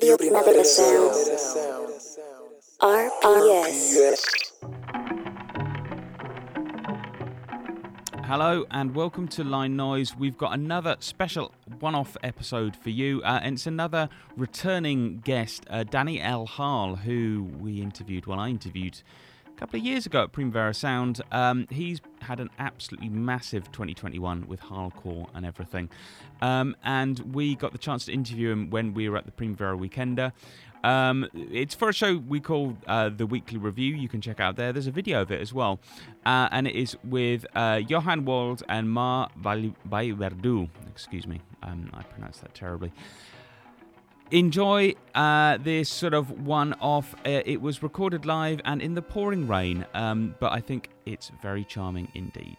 Radio Primavera Sound. RPS. Hello and welcome to Line Noise. We've got another special one off episode for you, uh, and it's another returning guest, uh, Danny L. Harle, who we interviewed, well, I interviewed couple of years ago at Primavera Sound. Um, he's had an absolutely massive 2021 with Harlecore and everything. Um, and we got the chance to interview him when we were at the Primavera Weekender. Um, it's for a show we call uh, the Weekly Review. You can check out there. There's a video of it as well, uh, and it is with uh, Johan Wald and Mar Vallverdu. Excuse me, um, I pronounced that terribly. Enjoy uh, this sort of one-off. Uh, it was recorded live and in the pouring rain, um, but I think it's very charming indeed.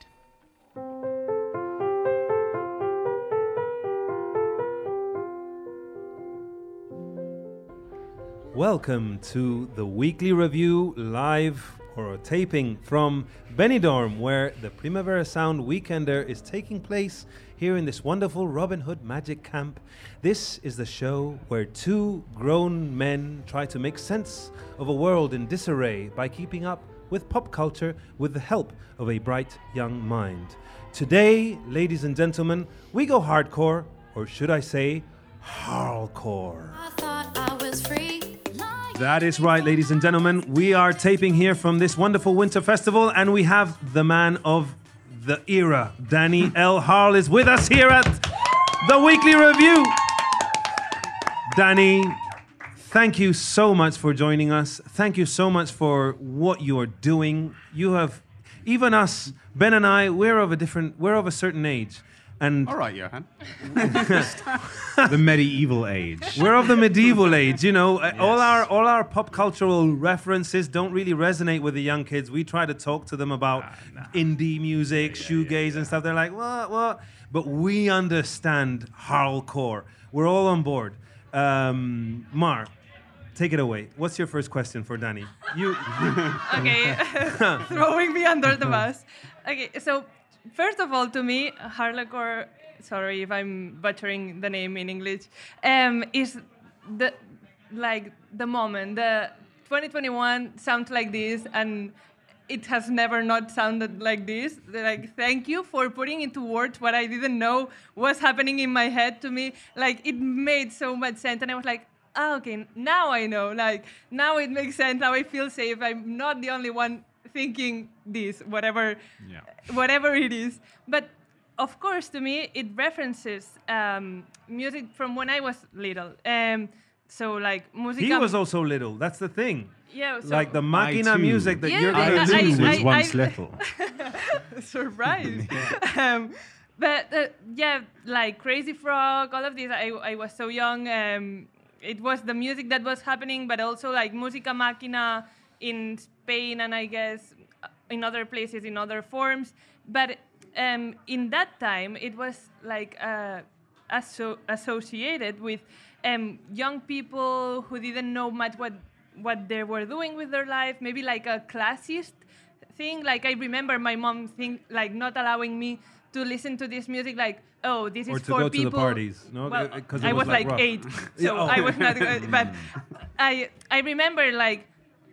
Welcome to the weekly review live or taping from Benidorm, where the Primavera Sound Weekender is taking place here in this wonderful Robin Hood Magic Camp. This is the show where two grown men try to make sense of a world in disarray by keeping up with pop culture with the help of a bright young mind. Today, ladies and gentlemen, we go hardcore, or should I say, Harlecore. I thought I was free. That is right, ladies and gentlemen. We are taping here from this wonderful winter festival, and we have the man of the era, Danny L. Harle, is with us here at the Weekly Review. Danny, thank you so much for joining us. Thank you so much for what you are doing. You have, even us, Ben and I, we're of a different, we're of a certain age. And All right, Johan. the medieval age. We're of the medieval age, you know. Uh, All our all our pop cultural references don't really resonate with the young kids. We try to talk to them about indie music, shoegaze and stuff. They're like, what, what? But we understand hardcore. We're all on board. Um, Mar, take it away. What's your first question for Danny? You. okay, throwing me under the bus. Okay, so first of all, to me, Harlecore, sorry if I'm butchering the name in English, um, is the like the moment. The 2021 sounds like this, and it has never not sounded like this. Like, thank you for putting into words what I didn't know was happening in my head to me. Like, it made so much sense, and I was like, oh, okay, now I know. Like, now it makes sense. Now I feel safe. I'm not the only one thinking this, whatever, Yeah. whatever it is. But of course, to me, it references um, music from when I was little. Um, so like music. he was also little. That's the thing. yeah, so like the machina music that Yeah, you're I- gonna I- do. I- was once I- little. surprise. um, but uh, yeah, like Crazy Frog, all of these. I, I was so young. Um, it was the music that was happening, but also like Musica Machina in Spain and I guess uh, in other places in other forms. But um, in that time, it was like uh, asso- associated with um, young people who didn't know much what what they were doing with their life. Maybe like a classist thing. Like I remember my mom think like not allowing me to listen to this music. Like oh, this is Or to for go to the people. parties, no? Well, Uh, it I was, was, like, like, eight, so Yeah, oh. I was not. good, but I I remember like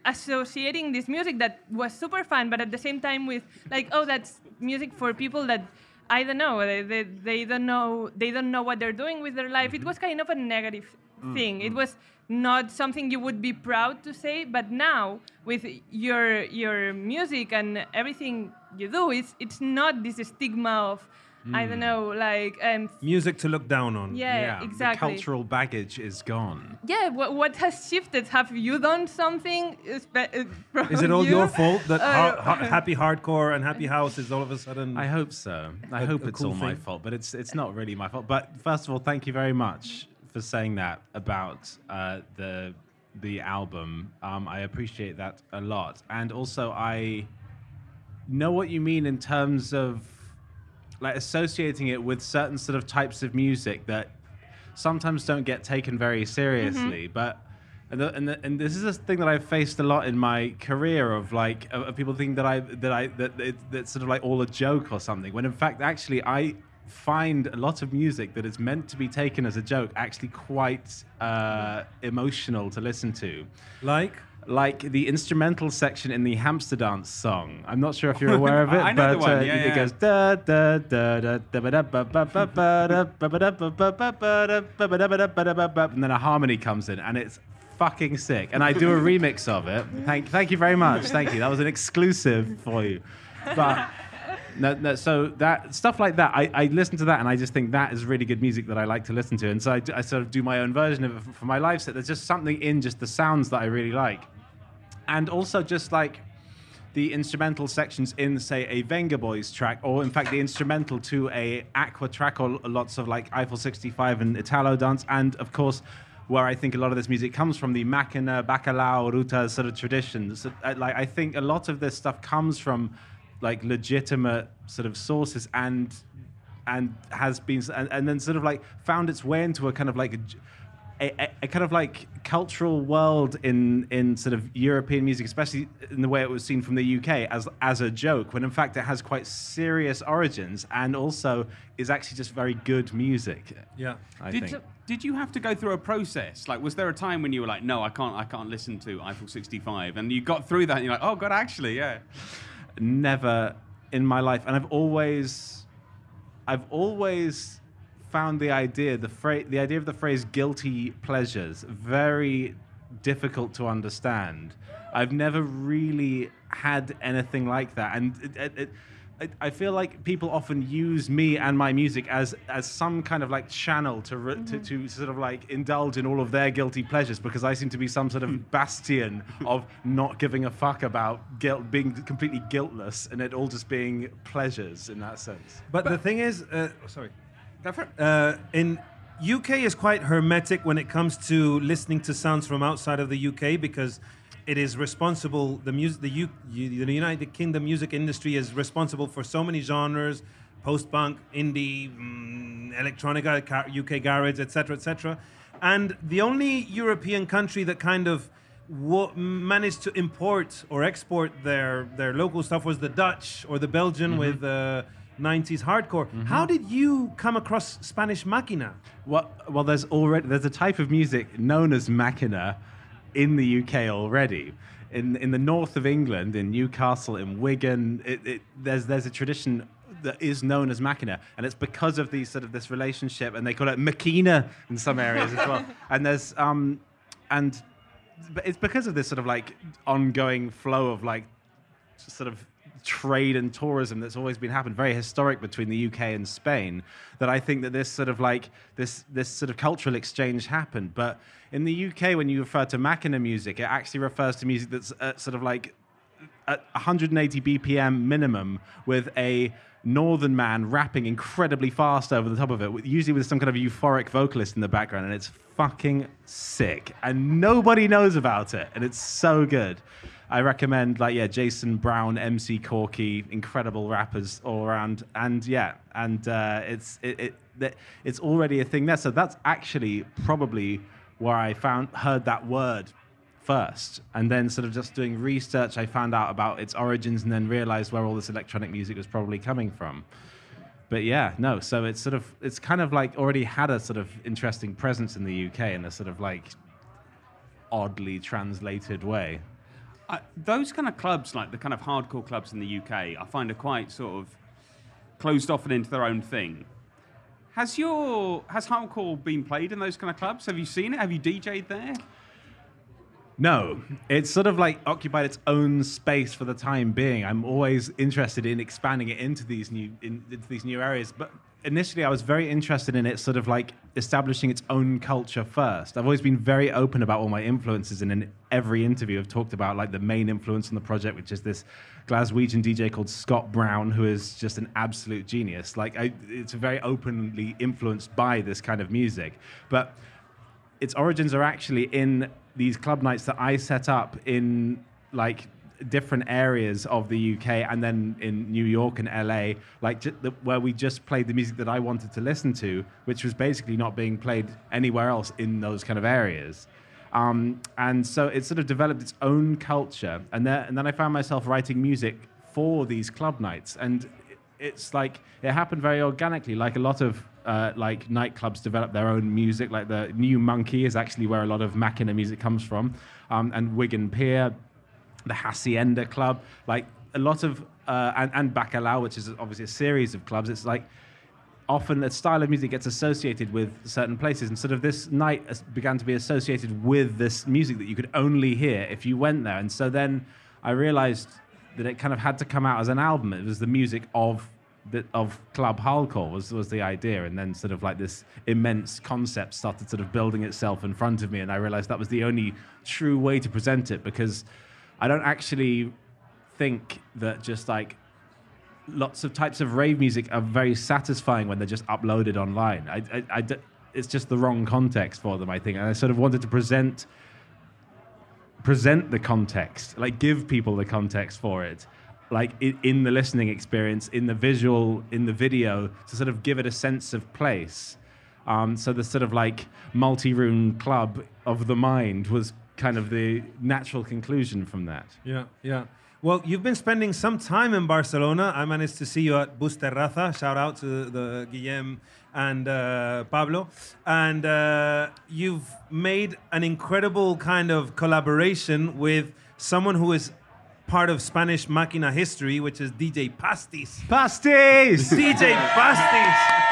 associating this music that was super fun, but at the same time with like oh, that's music for people that. I don't know. They, they, they don't know. They don't know what they're doing with their life. It mm-hmm. was kind of a negative mm, thing. It mm. was not something you would be proud to say. But now, with your your music and everything you do, it's it's not this stigma of I don't know, like um, Music to look down on. yeah, exactly. The cultural baggage is gone. Yeah, what, what has shifted? Have you done something? spe- uh, from Is it all you? your fault that Uh, har- har- happy hardcore and happy house is all of a sudden? I hope so. I A- hope a it's cool all my fault, but it's it's not really my fault. But first of all, thank you very much for saying that about uh, the the album. Um, I appreciate that a lot, and also I know what you mean in terms of like associating it with certain sort of types of music that sometimes don't get taken very seriously, but. And, the, and, the, and this is a thing that I've faced a lot in my career of like of, of people thinking that I that I that it, that's sort of like all a joke or something when in fact actually I find a lot of music that is meant to be taken as a joke actually quite uh, emotional to listen to. Like? Like the instrumental section in the Hamster Dance song. I'm not sure if you're aware of it, I but one, uh, yeah, it yeah. goes da da da da da ba da ba ba ba ba da ba ba da ba ba ba ba da ba ba da ba da ba da ba ba and then a harmony comes in and it's fucking sick. And I do a remix of it. Thank thank you very much. Thank you. That was an exclusive for you. But no, no, so that stuff like that, I, I listen to that and I just think that is really good music that I like to listen to. And so I, I sort of do my own version of it for- for my live set. There's just something in just the sounds that I really like. And also just like the instrumental sections in, say, a Vengaboys track, or in fact the instrumental to a Aqua track, or lots of like Eiffel 65 and Italo dance, and of course, where I think a lot of this music comes from, the Makina, Bacalao, Ruta sort of traditions. Uh, like I think a lot of this stuff comes from like legitimate sort of sources and and has been and, and then sort of like found its way into a kind of like a, j- a, a- a kind of like cultural world in in sort of European music, especially in the way it was seen from the UK as as a joke, when in fact it has quite serious origins and also is actually just very good music. Yeah. I Did, think. did you have to go through a process? Like, was there a time when you were like, no, I can't, I can't listen to Eiffel 65, and you got through that, and you're like, oh god, actually, yeah. never in my life and i've always i've always found the idea the phrase the idea of the phrase guilty pleasures very difficult to understand i've never really had anything like that and it, it, it, I- I feel like people often use me and my music as as some kind of like channel to, re- to to sort of like indulge in all of their guilty pleasures because I seem to be some sort of bastion of not giving a fuck about guilt, being completely guiltless, and it all just being pleasures in that sense. But, the thing is, uh, oh, sorry. Go for it. Uh, in UK is quite hermetic when it comes to listening to sounds from outside of the UK because it is responsible. The music, the, U, the United Kingdom music industry is responsible for so many genres: post-punk, indie, mm, electronica, UK garage, etc., etc. And the only European country that kind of managed to import or export their their local stuff was the Dutch or the Belgian with uh, 90s hardcore. How did you come across Spanish Makina? Well, well, there's already there's a type of music known as Makina in the UK already. In in the north of England, in Newcastle, in Wigan, it, it, there's there's a tradition that is known as Makina, and it's because of these sort of this relationship, and they call it Makina in some areas as well. And there's um, and but it's because of this sort of like ongoing flow of like sort of trade and tourism that's always been happened very historic between the UK and Spain that I think that this sort of like this this sort of cultural exchange happened but in the UK when you refer to Makina music it actually refers to music that's sort of like at 180 BPM minimum with a northern man rapping incredibly fast over the top of it, usually with some kind of euphoric vocalist in the background, and it's fucking sick. And nobody knows about it, and it's so good. I recommend, like, yeah, Jason Brown, MC Corky, incredible rappers all around, and yeah, and uh, it's it, it it's already a thing there. So that's actually probably where I found heard that word first. And then sort of just doing research i found out about its origins and then realized where all this electronic music was probably coming from. But yeah no so it's sort of it's kind of like already had a sort of interesting presence in the uk in a sort of like oddly translated way Uh, those kind of clubs, like the kind of hardcore clubs in the UK, I find are quite sort of closed off and into their own thing. Has your has Harlecore been played in those kind of clubs? Have you seen it? Have you DJ'd there? No, it's sort of like occupied its own space for the time being. I'm always interested in expanding it into these new in, into these new areas, but initially I was very interested in it sort of like establishing its own culture first. I've always been very open about all my influences and in every interview I've talked about like the main influence on the project which is this Glaswegian DJ called Scott Brown who is just an absolute genius. Like I, it's very openly influenced by this kind of music. But its origins are actually in these club nights that I set up in like different areas of the UK and then in New York and LA, like the, where we just played the music that I wanted to listen to, which was basically not being played anywhere else in those kind of areas. Um, and so it sort of developed its own culture. And, there, and then I found myself writing music for these club nights. And it's like it happened very organically. Like a lot of uh, like nightclubs develop their own music. Like the New Monkey is actually where a lot of Makina music comes from, um, and Wigan Pier, the Hacienda Club, like a lot of uh, and, and Bacalao, which is obviously a series of clubs. It's like often a style of music gets associated with certain places, and sort of this night began to be associated with this music that you could only hear if you went there. And so then I realized that it kind of had to come out as an album. It was the music of the, of Club Harlecore was was the idea, and then sort of like this immense concept started sort of building itself in front of me, and I realized that was the only true way to present it because I don't actually think that just like lots of types of rave music are very satisfying when they're just uploaded online. I, I, I it's just the wrong context for them, I think. And I sort of wanted to present present the context, like give people the context for it, like in, in the listening experience, in the visual, in the video, to sort of give it a sense of place. Um, so the sort of like multi-room club of the mind was kind of the natural conclusion from that. Yeah, yeah. Well, you've been spending some time in Barcelona. I managed to see you at Bus Terraza. Shout out to the Guillem and uh, Pablo. And uh, you've made an incredible kind of collaboration with someone who is part of Spanish Máquina history, which is DJ Pastis. Pastis! DJ Pastis.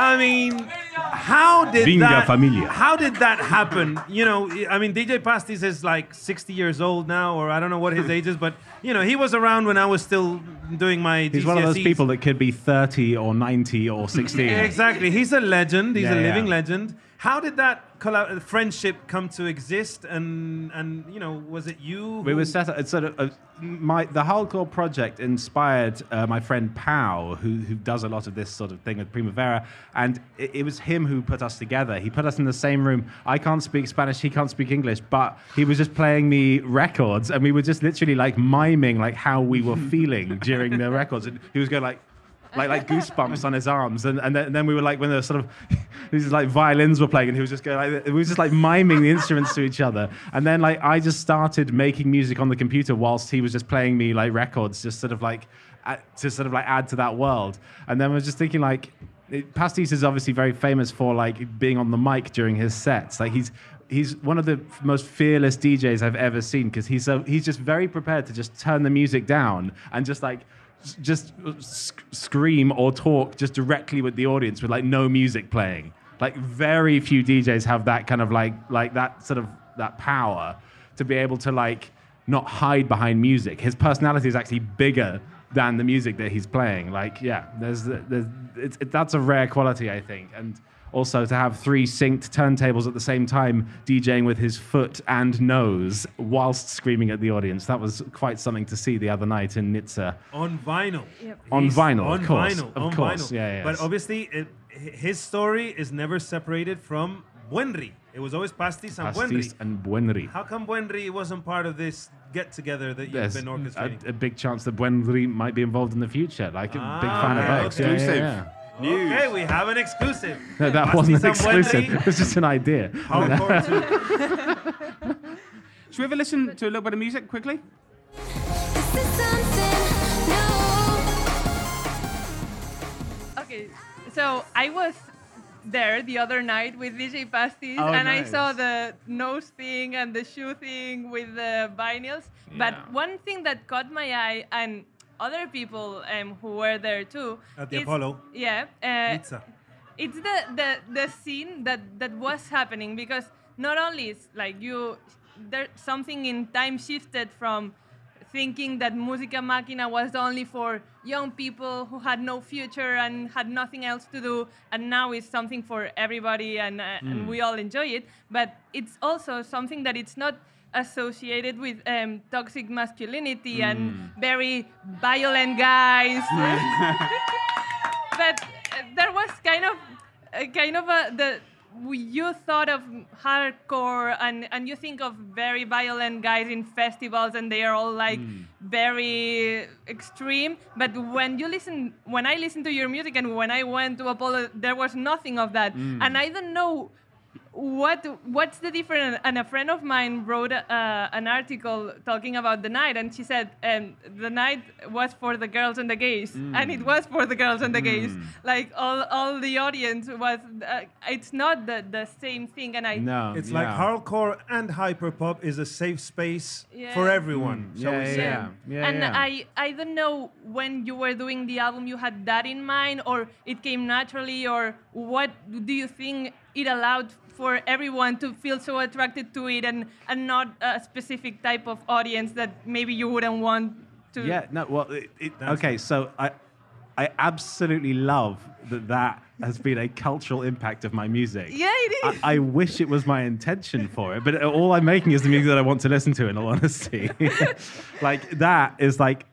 I mean, how did Vinga, that? familia. How did that happen? You know, I mean, DJ Pastis is like 60 years old now, or I don't know what his age is, but you know, he was around when I was still doing my. He's one of those people that could be 30 or 90 or 16. Exactly, he's a legend. He's Yeah, a living yeah. legend. How did that colla- friendship come to exist? And and you know, was it you? We were set up. It's sort of uh, my the Harlecore project inspired uh, my friend Pau, who who does a lot of this sort of thing with Primavera, and it, it was him who put us together. He put us in the same room. I can't speak Spanish. He can't speak English, but he was just playing me records, and we were just literally like miming like how we were feeling during the records. And he was going like. Like like goosebumps on his arms, and and then, and then we were like when the sort of these like violins were playing, and he was just going like we were just like miming the instruments to each other, and then like I just started making music on the computer whilst he was just playing me like records, just sort of like to sort of like add to that world, and then I was just thinking like it, Pastis is obviously very famous for like being on the mic during his sets, like he's he's one of the most fearless DJs I've ever seen because he's so he's just very prepared to just turn the music down and just like just uh, sc- scream or talk just directly with the audience with like no music playing. Like very few DJs have that kind of like like that sort of that power to be able to like not hide behind music. His personality is actually bigger than the music that he's playing. Like yeah, there's there's it's, it, that's a rare quality I think and also to have three synced turntables at the same time DJing with his foot and nose whilst screaming at the audience. That was quite something to see the other night in Nitsa. on vinyl. Yep. On He's vinyl, on of course, vinyl, of on course, vinyl. yeah, yeah, But obviously, it, his story is never separated from Buenri. It was always Pastis and Buenri. Pastis and Buenri. How come Buenri wasn't part of this get together that you've There's been a, orchestrating? a big chance that Buenri might be involved in the future. Like a big fan of Ah, Oaks. okay. Yeah, yeah, Exclusive. yeah. News. Okay, we have an exclusive. No, that Pastis wasn't and exclusive. Buenri, It was just an idea. hardcore too. Should we ever listen to a little bit of music quickly? Is something new. Okay, so I was there the other night with DJ Pastis, Oh, and I saw the nose thing and the shoe thing with the vinyls. Yeah. But one thing that caught my eye, and other people um, who were there too, At the is- Apolo. Yeah. Uh, Pizza. it's the, the the scene that that was happening because not only is like you there something in time shifted from thinking that musica máquina was only for young people who had no future and had nothing else to do and now it's something for everybody and, uh, and we all enjoy it but it's also something that it's not associated with um, toxic masculinity and very violent guys. But uh, there was kind of uh, kind of a the you thought of hardcore and and you think of very violent guys in festivals and they are all like very extreme. But when you listen when i listen to your music and when i went to apollo there was nothing of that. And i don't know what what's the difference? And a friend of mine wrote uh, an article talking about the night, and she said, and the night was for the girls and the gays, and it was for the girls and the gays. Like all, all the audience was. Uh, it's not the, the same thing, and I. No, It's yeah. like hardcore and hyperpop is a safe space Yeah. for everyone. Mm, shall yeah, we yeah, yeah. Yeah, and yeah. I, I don't know when you were doing the album you had that in mind or it came naturally or what do you think it allowed for everyone to feel so attracted to it and, and not a specific type of audience that maybe you wouldn't want to Yeah, no, well, it, it, okay, so I, I absolutely love that that has been a cultural impact of my music. Yeah, it is. I, I wish it was my intention for it, but all I'm making is the music that I want to listen to. In all honesty, like that is like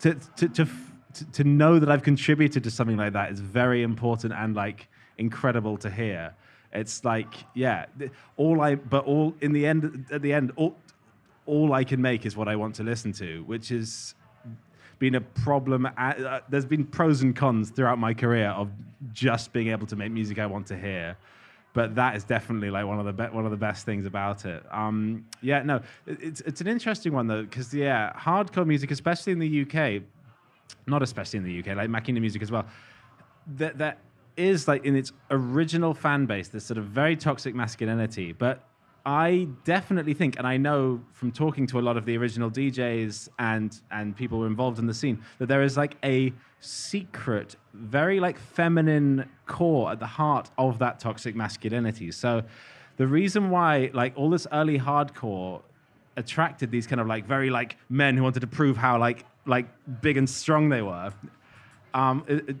to to to f- to, to know that I've contributed to something like that is very important and like incredible to hear. It's like yeah, all I but all in the end at the end all all I can make is what I want to listen to, which has been a problem. Uh, uh, there's been pros and cons throughout my career of just being able to make music I want to hear. But that is definitely like one of the be- one of the best things about it. Um, yeah, no, it- it's it's an interesting one though because yeah, hardcore music, especially in the UK, not especially in the UK, like Makina music as well. That that is like in its original fan base, this sort of very toxic masculinity. But I definitely think, and I know from talking to a lot of the original DJs and and people involved in the scene, that there is like a secret, very like feminine core at the heart of that toxic masculinity. So the reason why like all this early hardcore attracted these kind of like very like men who wanted to prove how like like big and strong they were um, it,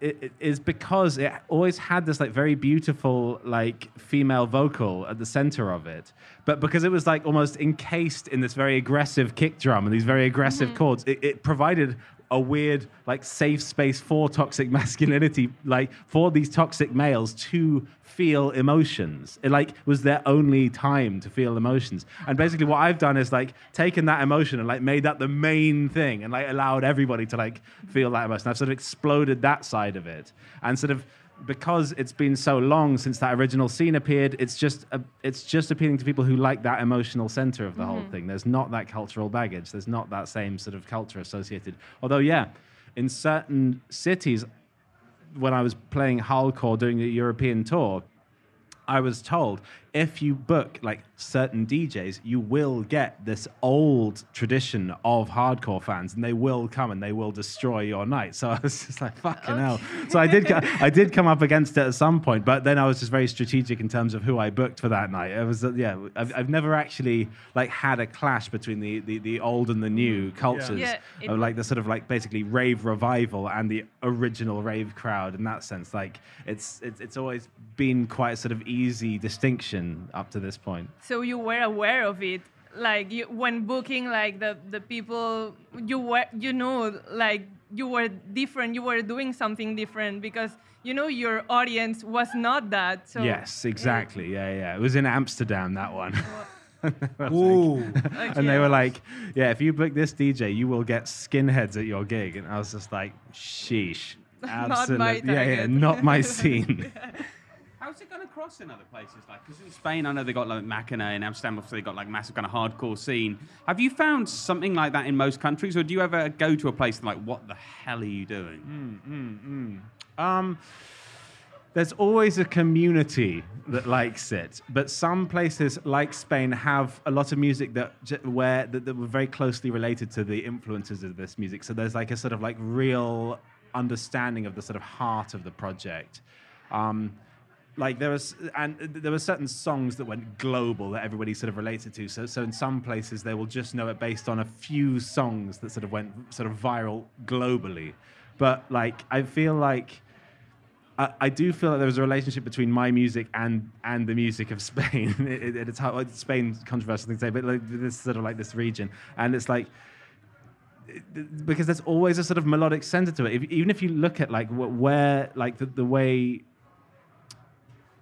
it, is because it always had this like very beautiful like female vocal at the center of it. But because it was like almost encased in this very aggressive kick drum and these very aggressive mm-hmm. chords it, it provided a weird like safe space for toxic masculinity like for these toxic males to feel emotions. It like was their only time to feel emotions. And basically what i've done is like taken that emotion and like made that the main thing and like allowed everybody to like feel that emotion. I've sort of exploded that side of it. And sort of because it's been so long since that original scene appeared, it's just a, it's just appealing to people who like that emotional center of the whole mm-hmm. thing. There's not that cultural baggage. There's not that same sort of culture associated. Although, yeah, in certain cities, when I was playing hardcore doing the European tour, I was told if you book like certain DJs, you will get this old tradition of hardcore fans, and they will come and they will destroy your night. So I was just like, fucking hell. So I did, I did come up against it at some point, but then I was just very strategic in terms of who I booked for that night. It was, yeah, I've, I've never actually like had a clash between the the, the old and the new mm, cultures Yeah, it- of like the sort of like basically rave revival and the original rave crowd in that sense. Like it's it's, it's always been quite a sort of easy distinction up to this point. so you were aware of it like you, when booking like the, the people you were you know like you were different you were doing something different because you know your audience was not that so yes, exactly. Yeah, yeah. It was in Amsterdam that one. Ooh. and they were like, "Yeah, if you book this DJ, you will get skinheads at your gig." And I was just like, "Sheesh." Not my Absolutely. yeah, yeah, not my scene. How's it going across in other places? Like, because in Spain, I know they got like Makina, in Amsterdam, obviously they got like massive kind of hardcore scene. Have you found something like that in most countries, or do you ever go to a place and like, what the hell are you doing? Um, there's always a community that likes it, but some places like Spain have a lot of music that where that, that were very closely related to the influences of this music. So there's like a sort of like real understanding of the sort of heart of the project. Um, like there was and there were certain songs that went global that everybody sort of related to so so in some places they will just know it based on a few songs that sort of went sort of viral globally but like i feel like I, do feel that there was a relationship between my music and and the music of Spain. it, it, it's well, Spain's a controversial thing to say, but like this sort of like this region, and it's like because there's always a sort of melodic center to it. If, even if you look at like where like the, the way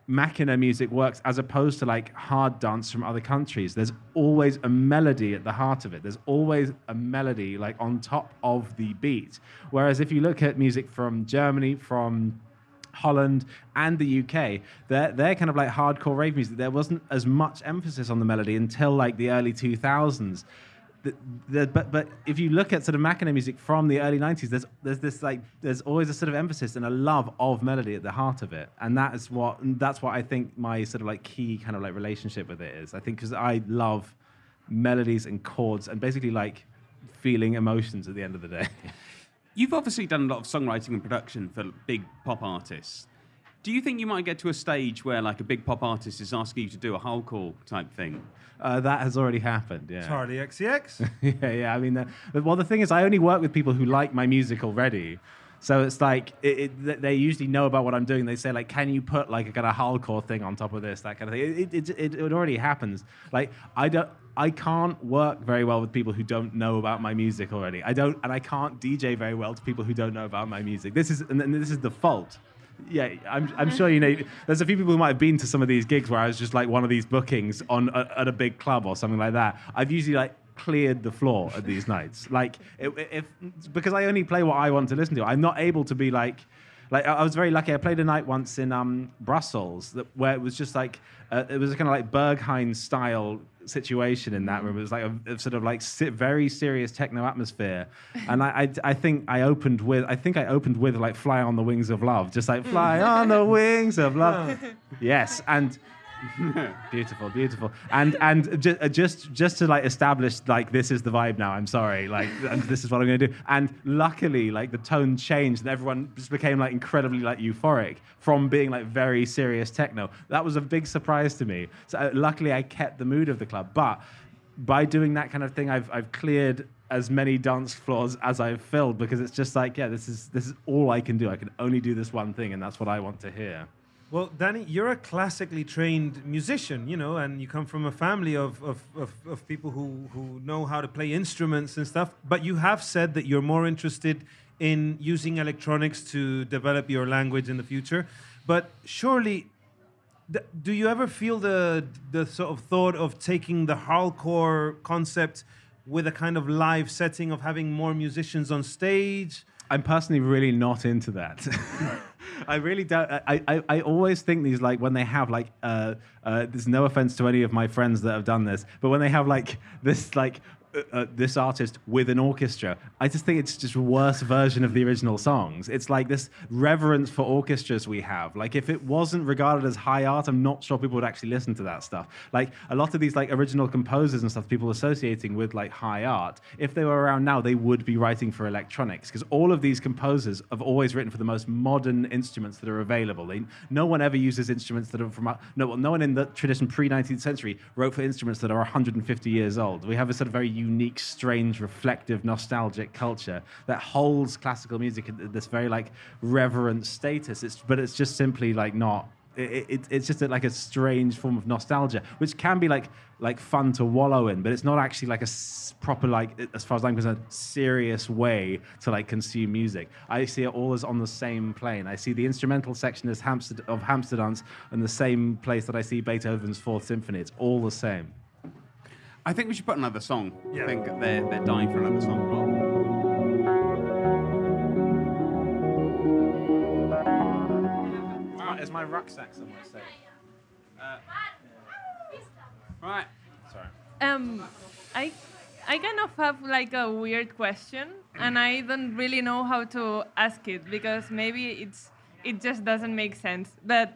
Makina music works as opposed to like hard dance from other countries. There's always a melody at the heart of it. There's always a melody like on top of the beat. Whereas if you look at music from Germany, from Holland and the UK, they're they're kind of like hardcore rave music. There wasn't as much emphasis on the melody until like the early 2000s. The, the, but but if you look at sort of Makina music from the early 90s, there's there's this like there's always a sort of emphasis and a love of melody at the heart of it, and that is what that's what I think my sort of like key kind of like relationship with it is. I think because I love melodies and chords and basically like feeling emotions at the end of the day. You've obviously done a lot of songwriting and production for big pop artists. Do you think you might get to a stage where, like, a big pop artist is asking you to do a hardcore type thing? Uh, that has already happened. Yeah. Charli XCX. yeah, yeah. I mean, uh, well, the thing is, I only work with people who like my music already. So it's like it, it, they usually know about what I'm doing. They say like, "Can you put like a kind of hardcore thing on top of this?" That kind of thing. It, it, it, it already happens. Like I don't, I can't work very well with people who don't know about my music already. I don't, and I can't DJ very well to people who don't know about my music. This is, and this is the fault. Yeah, I'm, I'm sure you know. There's a few people who might have been to some of these gigs where I was just like one of these bookings on a, at a big club or something like that. I've usually like cleared the floor at these nights, like if, if because I only play what I want to listen to. I'm not able to be like. Like I was very lucky. I played a night once in um, Brussels that, where it was just like uh, it was a kind of like Berghain style situation in that room. It was like a, a sort of like si- very serious techno atmosphere, and I, I I think I opened with I think I opened with like "Fly on the Wings of Love," just like mm. "Fly on the Wings of Love." yes, and beautiful, beautiful, and and ju- uh, just just to like establish like this is the vibe now. I'm sorry, like this is what I'm going to do. And luckily, like the tone changed, and everyone just became like incredibly like euphoric from being like very serious techno. That was a big surprise to me. So uh, luckily, I kept the mood of the club, but by doing that kind of thing, I've I've cleared as many dance floors as I've filled because it's just like yeah, this is this is all I can do. I can only do this one thing, and that's what I want to hear. Well, Danny, you're a classically trained musician, you know, and you come from a family of, of, of, of people who, who know how to play instruments and stuff. But you have said that you're more interested in using electronics to develop your language in the future. But surely, do you ever feel the, the sort of thought of taking the Harlecore concept with a kind of live setting of having more musicians on stage? I'm personally really not into that. I really don't. I, I, I always think these like when they have like uh, uh, there's no offense to any of my friends that have done this, but when they have like this like uh, uh, this artist with an orchestra, I just think it's just a worse version of the original songs. It's like this reverence for orchestras we have. Like if it wasn't regarded as high art, I'm not sure people would actually listen to that stuff. Like a lot of these like original composers and stuff, people associating with like high art, if they were around now, they would be writing for electronics because all of these composers have always written for the most modern instruments that are available. They, no one ever uses instruments that are from no, no one in the tradition pre 19th century wrote for instruments that are 150 years old. We have a sort of very unique, strange, reflective, nostalgic culture that holds classical music in this very like reverent status. It's but it's just simply like not. It, it, it's just like a strange form of nostalgia, which can be like like fun to wallow in, but it's not actually like a s- proper like as far as I'm concerned, serious way to like consume music. I see it all as on the same plane. I see the instrumental section as Hamster- of Hamsterdams in the same place that I see Beethoven's Fourth Symphony. It's all the same. I think we should put another song. Yeah. I think they're, they're dying for another song, Rob. Is my rucksack somewhere safe? Right. Sorry. Um, I, I kind of have like a weird question, and I don't really know how to ask it because maybe it's it just doesn't make sense. But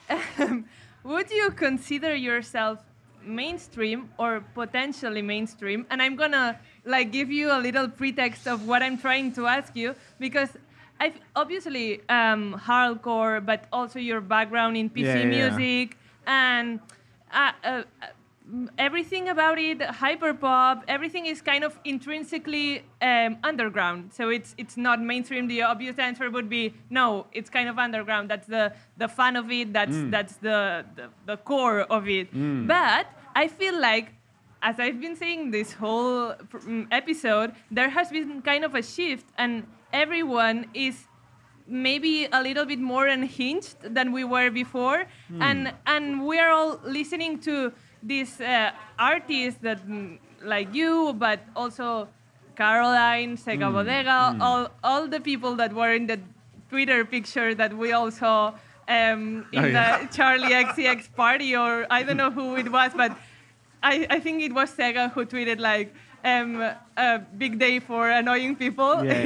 um, would you consider yourself mainstream or potentially mainstream? And I'm gonna like give you a little pretext of what I'm trying to ask you because. I obviously um, Harlecore, but also your background in PC Yeah, yeah, yeah. music and uh, uh, everything about it, hyperpop, everything is kind of intrinsically um, underground. So it's it's not mainstream. The obvious answer would be no. It's kind of underground. That's the the fun of it. That's that's the, the the core of it. But I feel like. As I've been saying this whole mm, episode, there has been kind of a shift, and everyone is maybe a little bit more unhinged than we were before. And and we're all listening to these uh, artists that mm, like you but also caroline sega bodega all all the people that were in the Twitter picture that we all saw um, in Oh, yeah. the Charli XCX party, or I don't know who it was, but I, I think it was Sega who tweeted like, um, "A big day for annoying people." Yeah,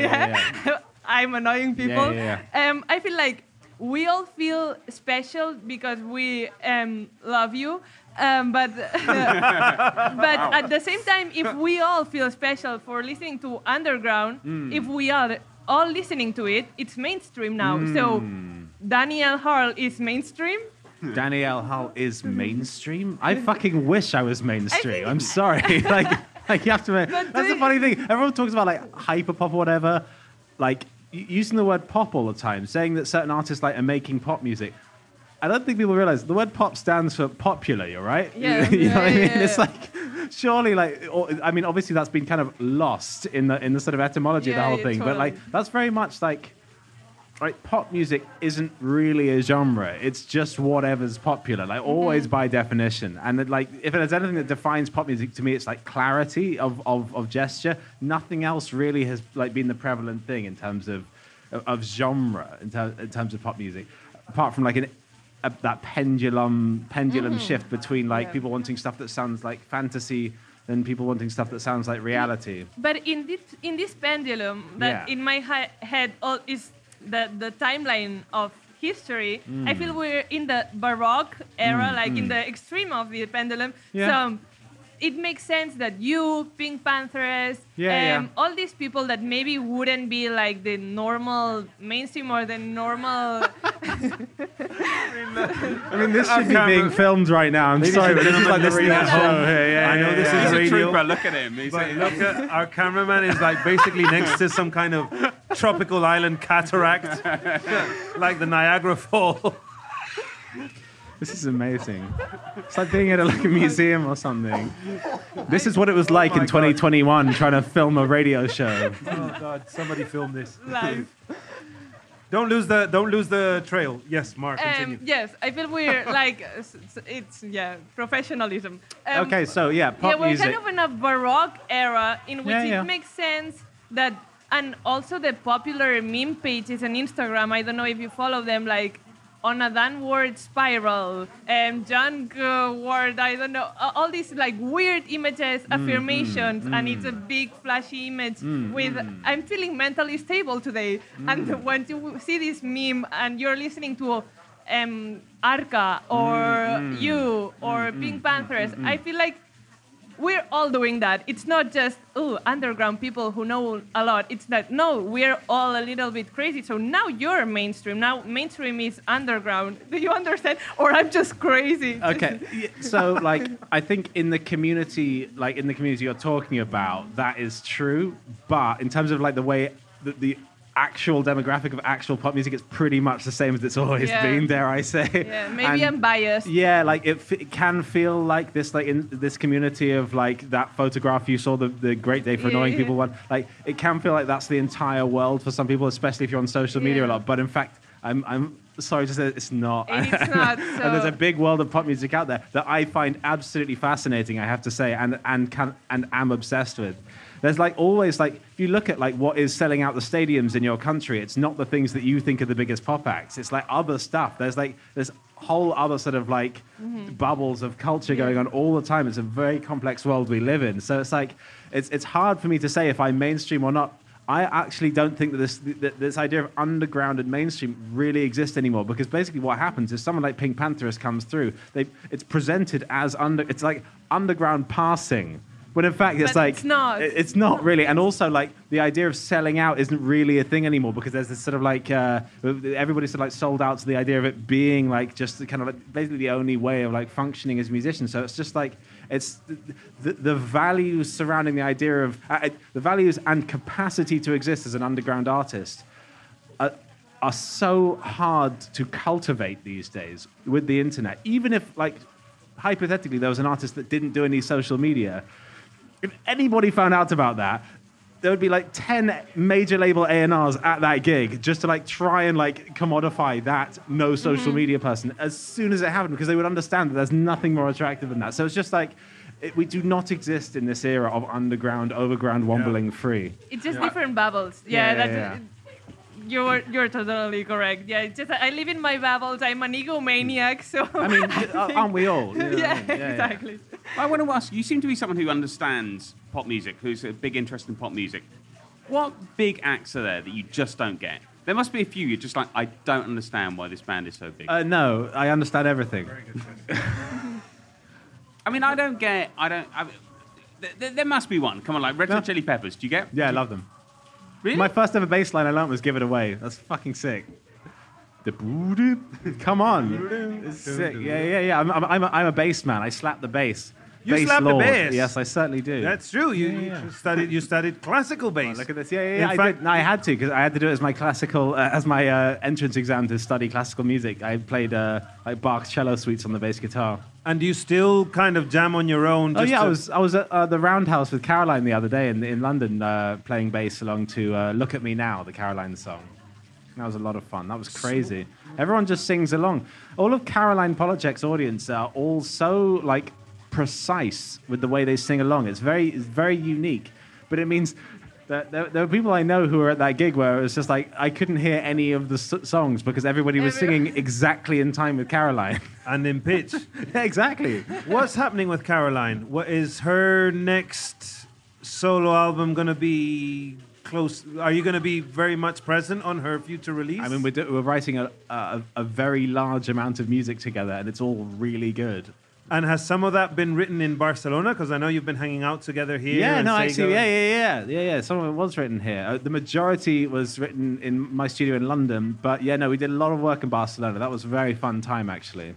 yeah, I'm annoying people. yeah, Um, I feel like we all feel special because we um, love you. Um, but but at the same time, if we all feel special for listening to underground, Hmm. if we are all listening to it, it's mainstream now. So Hmm. Danny L Harle is mainstream. Danny L Harle is mhm. mainstream. I fucking wish I was mainstream. I'm sorry. like, like you have to. Make, that's the funny thing. Everyone talks about like hyper pop or whatever, like using the word pop all the time, saying that certain artists like are making pop music. I don't think people realize the word pop stands for popular. You're right. Yeah, you know what I mean? yeah, It's like surely like or, I mean obviously that's been kind of lost in the in the sort of etymology of the whole yeah, thing, but like that's very much like like pop music isn't really a genre. It's just whatever's popular, like mm-hmm. always by definition. And it, like if there's anything that defines pop music to me, it's like clarity of, of, of gesture. Nothing else really has like been the prevalent thing in terms of of genre in, ter- in terms of pop music, apart from like an a, that pendulum pendulum mm-hmm. shift between like Yeah. people wanting stuff that sounds like fantasy than people wanting stuff that sounds like reality. But in this in this pendulum that Yeah. in my hi- head all is the the timeline of history. Mm. I feel we're in the Baroque era, like in the extreme of the pendulum. Yeah. So it makes sense that you, PinkPantheress, Yeah, yeah. um, all these people that maybe wouldn't be like the normal mainstream or the normal. I mean, this should be camera- being filmed right now. I'm Ladies sorry, but this is like gentlemen, listening at radio show. home. here. Yeah, I know this yeah. is He's a radio. trooper. Look at him. He's But look at our cameraman is like basically next to some kind of tropical island cataract, like the Niagara Fall. This is amazing. It's like being at a, like a museum or something. This is what it was like my in God. 2021 trying to film a radio show. Oh God! Somebody film this. life. Don't lose the don't lose the trail. Yes, Mark. Um, yes, I feel we're like s- s- it's yeah professionalism. Um, Okay, so yeah, pop yeah, we're music. kind of in a baroque era in which Yeah, yeah. it makes sense that, and also the popular meme pages on Instagram. I don't know if you follow them, like on a downward spiral, um, junk uh, word. I don't know, all these like weird images, Mm, affirmations, and it's a big flashy image with I'm feeling mentally stable today. Mm. And when you see this meme and you're listening to um, Arca or Mm, you or PinkPantheress, I feel like we're all doing that. It's not just oh underground people who know a lot. It's that no, we're all a little bit crazy. So now you're mainstream. Now mainstream is underground. Do you understand? Or I'm just crazy. Okay, so like I think in the community, like in the community you're talking about, that is true. But in terms of like the way the, the actual demographic of actual pop music, it's pretty much the same as it's always Yeah. been. Dare I say? Yeah, maybe And- I'm biased. Yeah, like it, f- it can feel like this, like in this community of like that photograph you saw, the, the great day for Yeah, annoying yeah. people one. Like it can feel like that's the entire world for some people, especially if you're on social media a lot. But in fact, I'm I'm sorry to say it's not. It's not, and there's a big world of pop music out there that I find absolutely fascinating. I have to say, and and can and am obsessed with. There's like always like if you look at like what is selling out the stadiums in your country, it's not the things that you think are the biggest pop acts. It's like other stuff. There's like there's whole other sort of like mm-hmm. bubbles of culture going on all the time. It's a very complex world we live in. So it's like it's it's hard for me to say if I'm mainstream or not. I actually don't think that this that this idea of underground and mainstream really exists anymore because basically what happens is someone like PinkPantheress comes through. They it's presented as under it's like underground passing. When in fact it's But like it's not. It's not really, and also like the idea of selling out isn't really a thing anymore because there's this sort of like uh, everybody's sort of like sold out to the idea of it being like just kind of like basically the only way of like functioning as a musician. So it's just like it's the, the, the values surrounding the idea of uh, uh, the values and capacity to exist as an underground artist are, are so hard to cultivate these days with the internet. Even if, like, hypothetically, there was an artist that didn't do any social media, if anybody found out about that, there would be like 10 major label A&Rs at that gig just to like try and like commodify that no social mm-hmm. media person as soon as it happened because they would understand that there's nothing more attractive than that. So it's just like it, we do not exist in this era of underground, overground, wombling free. It's just different bubbles. Yeah, Yeah, yeah, that's yeah. You're you're totally correct. Yeah, it's just I live in my bubbles. I'm an egomaniac, so I mean, aren't we all? You know what I yeah, mean? exactly. I want to ask you seem to be someone who understands pop music, who's a big interest in pop music. What big acts are there that you just don't get? There must be a few you're just like, I don't understand why this band is so big. Uh, no, I understand everything. I mean, I don't get, I don't, I, th- th- there must be one. Come on, like Red No. Hot Chili Peppers. Do you get? Yeah, I love them. Really? My first ever bass line I learned was "Give It Away." That's fucking sick. The. Come on, it's sick. Yeah, yeah, yeah. I'm, I'm, I'm, a, I'm a bass man. I slap the bass. You slap the bass? Yes, I certainly do. That's true. You, Yeah, you studied you studied classical bass. Look at this. Yeah, yeah, In. I, fact- did. No, I had to because I had to do it as my classical, uh, as my uh, entrance exam to study classical music. I played uh, like Bach's cello suites on the bass guitar. And you still kind of jam on your own. Oh yeah, to- I was I was at uh, the Roundhouse with Caroline the other day in in London uh, playing bass along to uh, "Look at Me Now," the Caroline song. That was a lot of fun. That was crazy. Everyone just sings along. All of Caroline Polachek's audience are all so like precise with the way they sing along. It's very it's very unique. But it means that there, there were people I know who were at that gig where it was just like I couldn't hear any of the s- songs because everybody was singing exactly in time with Caroline. and in pitch. Exactly. What's happening with Caroline? What is her next solo album going to be close? Are you going to be very much present on her future release? I mean, we're, do, we're writing a, a, a very large amount of music together, and it's all really good. And has some of that been written in Barcelona? Because I know you've been hanging out together here. Yeah, no, Sega. actually, yeah, yeah, yeah, yeah, yeah. Some of it was written here. Uh, the majority was written in my studio in London, but yeah, no, we did a lot of work in Barcelona. That was a very fun time, actually.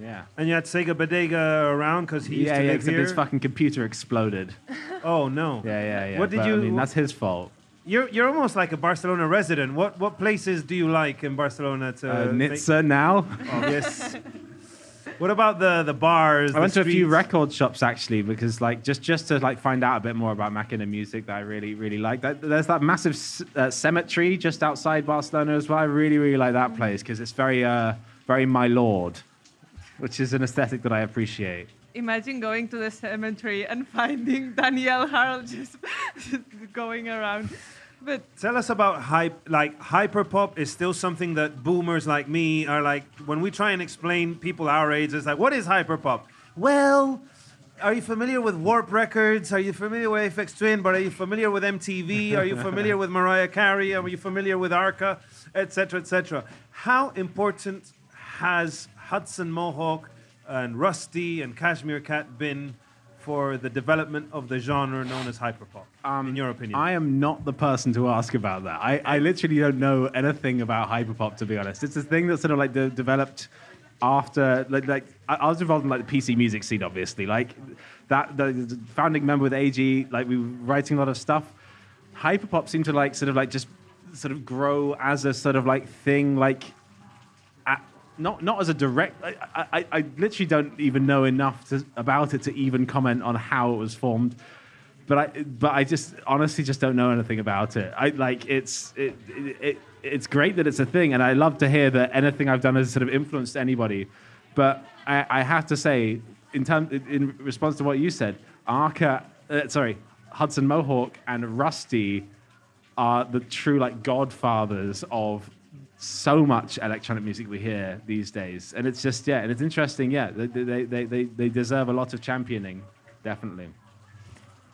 Yeah. And you had Sega Bodega around because he used yeah, to yeah, live here. his fucking computer exploded. oh no! Yeah, yeah, yeah. What did but, you? I mean, that's his fault. You're you're almost like a Barcelona resident. What what places do you like in Barcelona to? Uh, Nitsa now. Oh, yes. what about the the bars? I went the to a few streets? record shops actually because like just just to like find out a bit more about Makina music that I really really like. That, there's that massive c- uh, cemetery just outside Barcelona as well. I really really like that place because it's very uh very my lord, which is an aesthetic that I appreciate. Imagine going to the cemetery and finding Danny L Harle just, just going around. But Tell us about hype. Like hyperpop is still something that boomers like me are like. When we try and explain people our age, it's like, what is hyperpop? Well, are you familiar with Warp Records? Are you familiar with Aphex Twin? But are you familiar with MTV? Are you familiar with Mariah Carey? Are you familiar with Arca, etc., etc.? How important has Hudson Mohawke and Rustie and Cashmere Cat been for the development of the genre known as hyperpop? Um, in your opinion, I am not the person to ask about that. I, I literally don't know anything about hyperpop, to be honest. It's a thing that's sort of like de- developed after, like, like I, I was involved in like the PC music scene, obviously. Like that, the, founding member with AG, like we were writing a lot of stuff. Hyperpop seemed to like sort of like just sort of grow as a sort of like thing, like not not as a direct. I, I, I literally don't even know enough to, about it to even comment on how it was formed. But I but I just honestly just don't know anything about it. I like it's it, it, it it's great that it's a thing, and I love to hear that anything I've done has sort of influenced anybody. But I, I have to say, in term, in response to what you said, Arca, uh, sorry, Hudson Mohawke and Rustie are the true like godfathers of so much electronic music we hear these days, and it's just yeah, and it's interesting. Yeah, they they they they, deserve a lot of championing, definitely.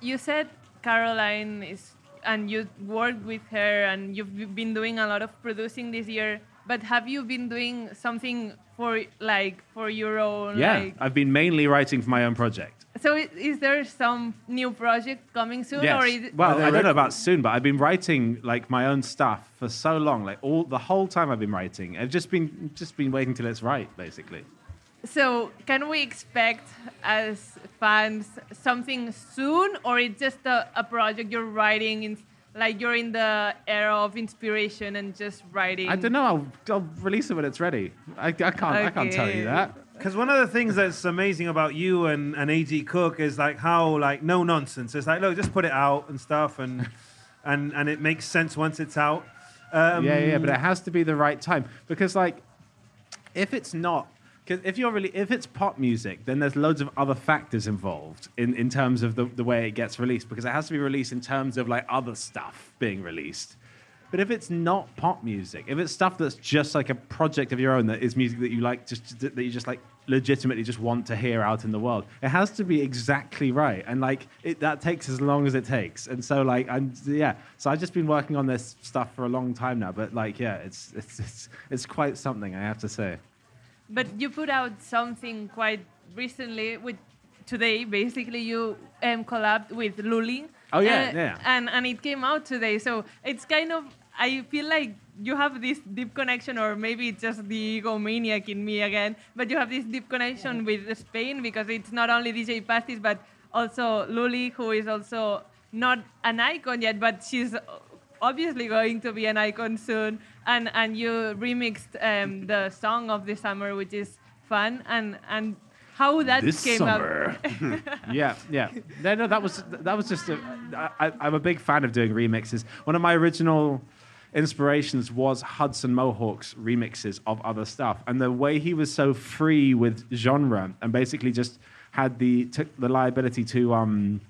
you said Caroline is, and you worked with her, and you've been doing a lot of producing this year. But have you been doing something for like for your own? Yeah, Like, I've been mainly writing for my own project. So is there some new project coming soon, or is it, Well, I don't know about soon, but I've been writing like my own stuff for so long, like all the whole time I've been writing. I've just been just been waiting till it's right, basically. So can we expect as fans something soon, or it's just a, a project you're writing in, like you're in the era of inspiration and just writing? I don't know. I'll, I'll release it when it's ready. I, I can't. I can't tell you that. Because one of the things that's amazing about you and, and AG Cook is like how like no nonsense. It's like look, just put it out and stuff, and and and it makes sense once it's out. Um, yeah, yeah, but it has to be the right time because, like, if it's not, because if you're really, if it's pop music, then there's loads of other factors involved in, in terms of the, the way it gets released because it has to be released in terms of like other stuff being released. But if it's not pop music, if it's stuff that's just like a project of your own that is music that you like, just that you just like legitimately just want to hear out in the world, it has to be exactly right. And like it, that takes as long as it takes. And so like I'm yeah. So I've just been working on this stuff for a long time now. But like yeah, it's it's it's, it's quite something I have to say. But you put out something quite recently with today. Basically, you um, collabed with Luli. Oh, yeah, Uh, yeah. And and it came out today, so it's kind of. I feel like you have this deep connection, or maybe it's just the egomaniac in me again. But you have this deep connection with Spain because it's not only DJ Pastis, but also Luli, who is also not an icon yet, but she's obviously going to be an icon soon. And and you remixed um, the song of the summer, which is fun. And and how that came up. yeah, yeah. No, no, that was that was just. A, I, I'm a big fan of doing remixes. One of my original inspirations was Hudson Mohawke's remixes of other stuff, and the way he was so free with genre and basically just had the took the liability to um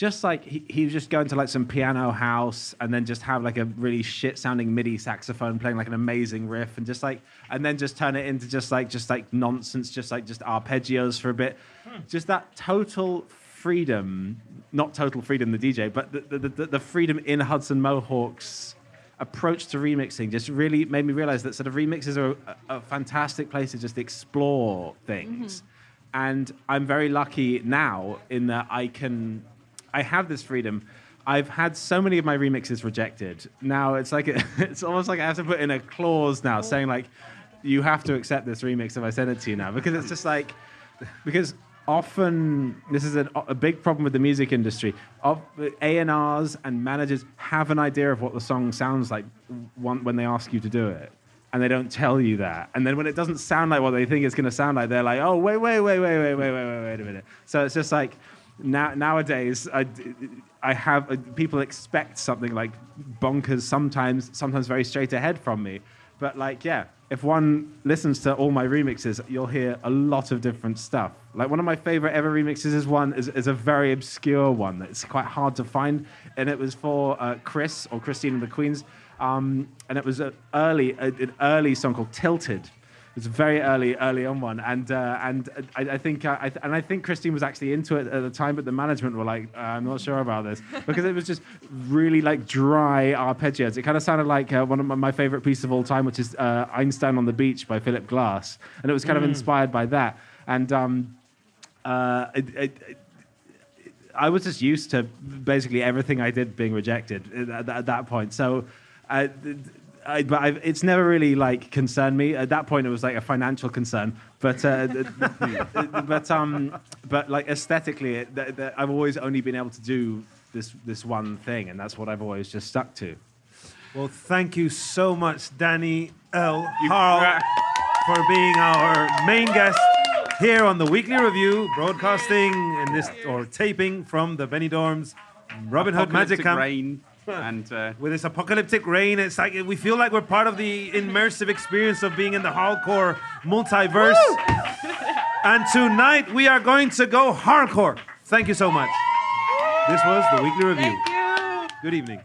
just like he, he was just going to like some piano house and then just have like a really shit sounding MIDI saxophone playing like an amazing riff and just like and then just turn it into just like just like nonsense, just like just arpeggios for a bit. Hmm. Just that total freedom, not total freedom the DJ, but the the, the, the freedom in Hudson Mohawke's approach to remixing just really made me realize that sort of remixes are a, a fantastic place to just explore things. Mm-hmm. And I'm very lucky now in that I can, I have this freedom. I've had so many of my remixes rejected. Now it's like it's almost like I have to put in a clause now saying like, you have to accept this remix if I send it to you now because it's just like, because often this is a, a big problem with the music industry. A&Rs and managers have an idea of what the song sounds like when they ask you to do it. And they don't tell you that. And then when it doesn't sound like what they think it's going to sound like, they're like, oh, wait, wait, wait, wait, wait, wait, wait, wait, wait a minute. So it's just like, now, nowadays, I, I have, uh, people expect something like bonkers sometimes, sometimes very straight ahead from me. But like, yeah, if one listens to all my remixes, you'll hear a lot of different stuff. Like one of my favorite ever remixes is one is, is a very obscure one that's quite hard to find, and it was for uh, Chris or Christine and the Queens, um, and it was an early an early song called Tilted. It was a very early early on one, and uh, and I, I think uh, I, and I think Christine was actually into it at the time, but the management were like, uh, I'm not sure about this because it was just really like dry arpeggios. It kind of sounded like uh, one of my, my favorite pieces of all time, which is uh, Einstein on the Beach by Philip Glass, and it was kind of inspired by that. And um, uh, it, it, it- I was just used to basically everything I did being rejected at, at that point. So, uh, I, but I've, it's never really like concerned me. At that point, it was like a financial concern. But uh, but um, but like aesthetically, it, th- th- I've always only been able to do this this one thing, and that's what I've always just stuck to. Well, thank you so much, Danny L. Harle, for being our main guest here on the Weekly Review, broadcasting in this or taping from the Benidorm's Robin Hood Magic Camp. rain and uh, With this apocalyptic rain, it's like we feel like we're part of the immersive experience of being in the hardcore multiverse. and tonight we are going to go hardcore. Thank you so much. This was the Weekly Review. Thank you. Good evening.